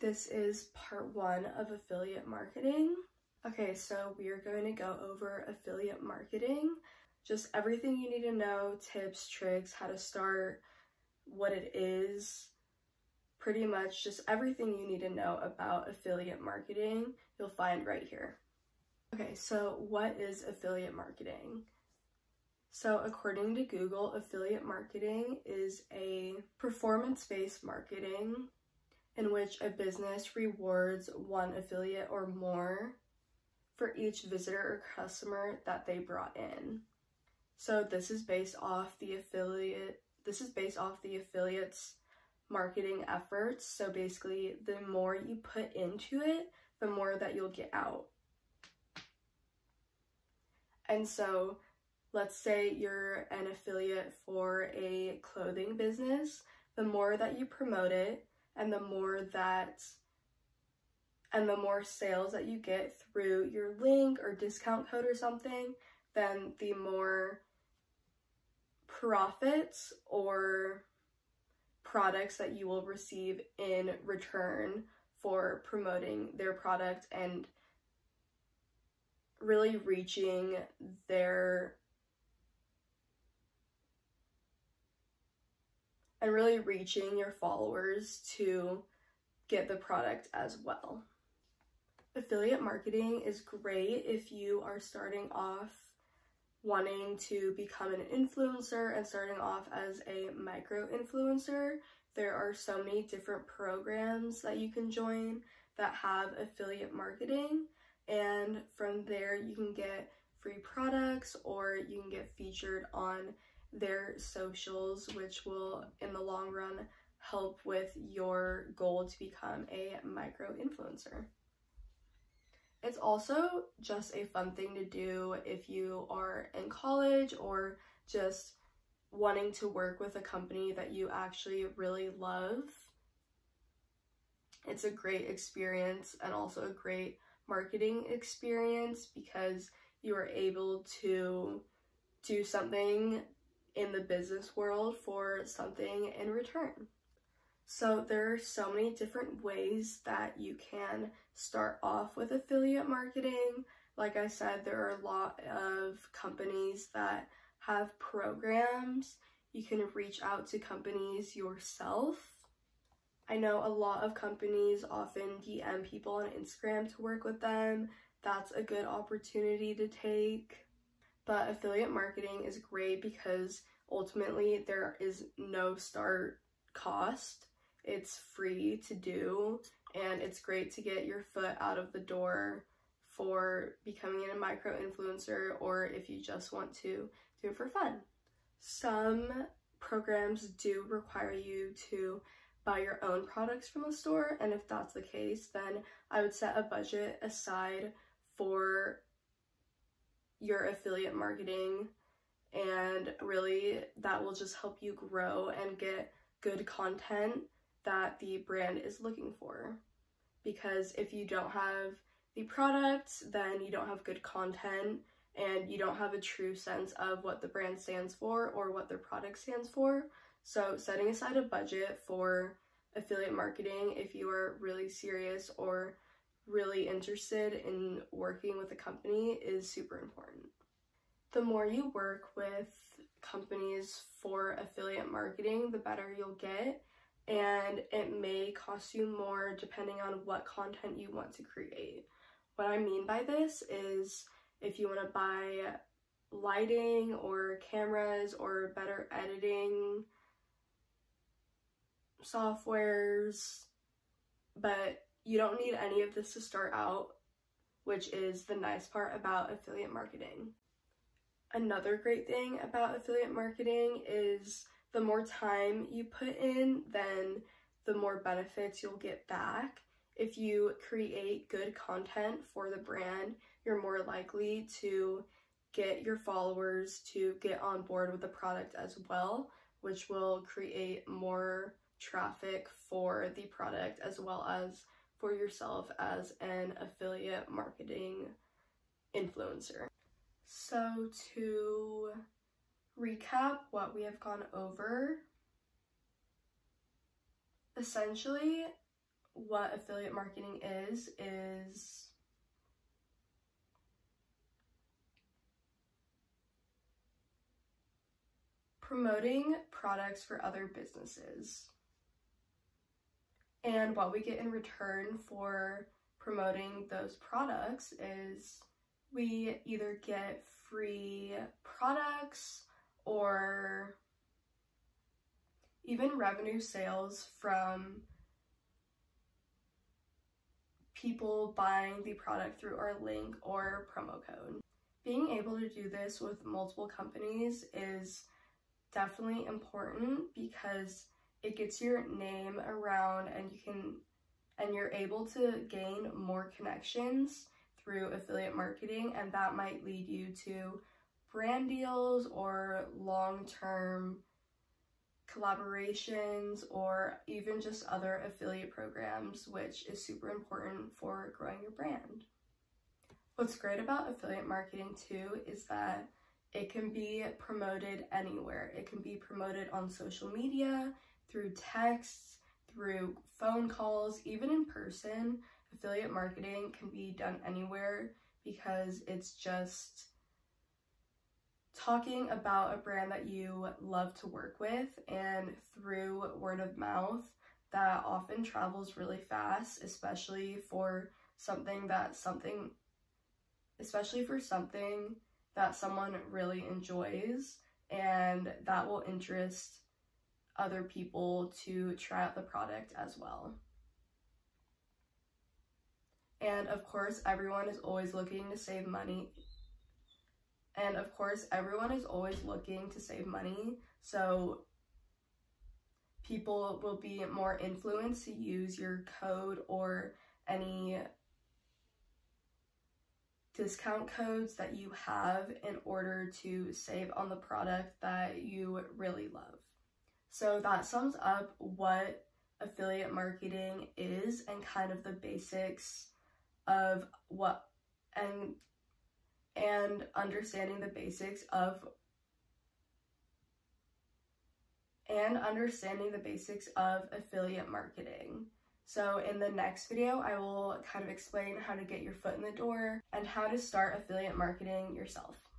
This is part one of affiliate marketing. Okay, so we are going to go over affiliate marketing, just everything you need to know, tips, tricks, how to start, what it is, pretty much just everything you need to know about affiliate marketing you'll find right here. Okay, so what is affiliate marketing? So according to Google, affiliate marketing is a performance-based marketing in which a business rewards one affiliate or more for each visitor or customer that they brought in. So this is based off the affiliate this is based off the affiliates marketing efforts. So basically the more you put into it, the more that you'll get out. And so let's say you're an affiliate for a clothing business, the more that you promote it and the more that and the more sales that you get through your link or discount code or something, then the more profits or products that you will receive in return for promoting their product and really reaching their and really reaching your followers to get the product as well. Affiliate marketing is great if you are starting off wanting to become an influencer and starting off as a micro influencer. There are so many different programs that you can join that have affiliate marketing and from there you can get free products or you can get featured on their socials which will in the long run help with your goal to become a micro influencer. It's also just a fun thing to do if you are in college or just wanting to work with a company that you actually really love. It's a great experience and also a great marketing experience because you are able to do something in the business world for something in return. So there are so many different ways that you can start off with affiliate marketing. Like I said, there are a lot of companies that have programs. You can reach out to companies yourself. I know a lot of companies often DM people on Instagram to work with them. That's a good opportunity to take. But affiliate marketing is great because ultimately there is no start cost it's free to do and it's great to get your foot out of the door for becoming a micro influencer or if you just want to do it for fun. Some programs do require you to buy your own products from the store and if that's the case then I would set a budget aside for your affiliate marketing and really that will just help you grow and get good content that the brand is looking for. Because if you don't have the product, then you don't have good content and you don't have a true sense of what the brand stands for or what their product stands for. So setting aside a budget for affiliate marketing if you are really serious or really interested in working with a company is super important. The more you work with companies for affiliate marketing, the better you'll get and it may cost you more depending on what content you want to create. What I mean by this is if you want to buy lighting or cameras or better editing softwares, but you don't need any of this to start out, which is the nice part about affiliate marketing. Another great thing about affiliate marketing is the more time you put in, then the more benefits you'll get back. If you create good content for the brand, you're more likely to get your followers to get on board with the product as well, which will create more traffic for the product as well as for yourself as an affiliate marketing influencer. So to recap what we have gone over. Essentially, what affiliate marketing is, is promoting products for other businesses. And what we get in return for promoting those products is we either get free products or even revenue sales from people buying the product through our link or promo code. Being able to do this with multiple companies is definitely important because it gets your name around and you can and you're able to gain more connections through affiliate marketing and that might lead you to brand deals or long-term collaborations or even just other affiliate programs which is super important for growing your brand. What's great about affiliate marketing too is that it can be promoted anywhere. It can be promoted on social media, through texts, through phone calls, even in person. Affiliate marketing can be done anywhere because it's just talking about a brand that you love to work with and through word of mouth that often travels really fast, especially for something that something especially for something that someone really enjoys and that will interest other people to try out the product as well. And of course, everyone is always looking to save money. And of course, everyone is always looking to save money. So people will be more influenced to use your code or any discount codes that you have in order to save on the product that you really love. So that sums up what affiliate marketing is and kind of the basics of what and and understanding the basics of and understanding the basics of affiliate marketing. So in the next video, I will kind of explain how to get your foot in the door and how to start affiliate marketing yourself.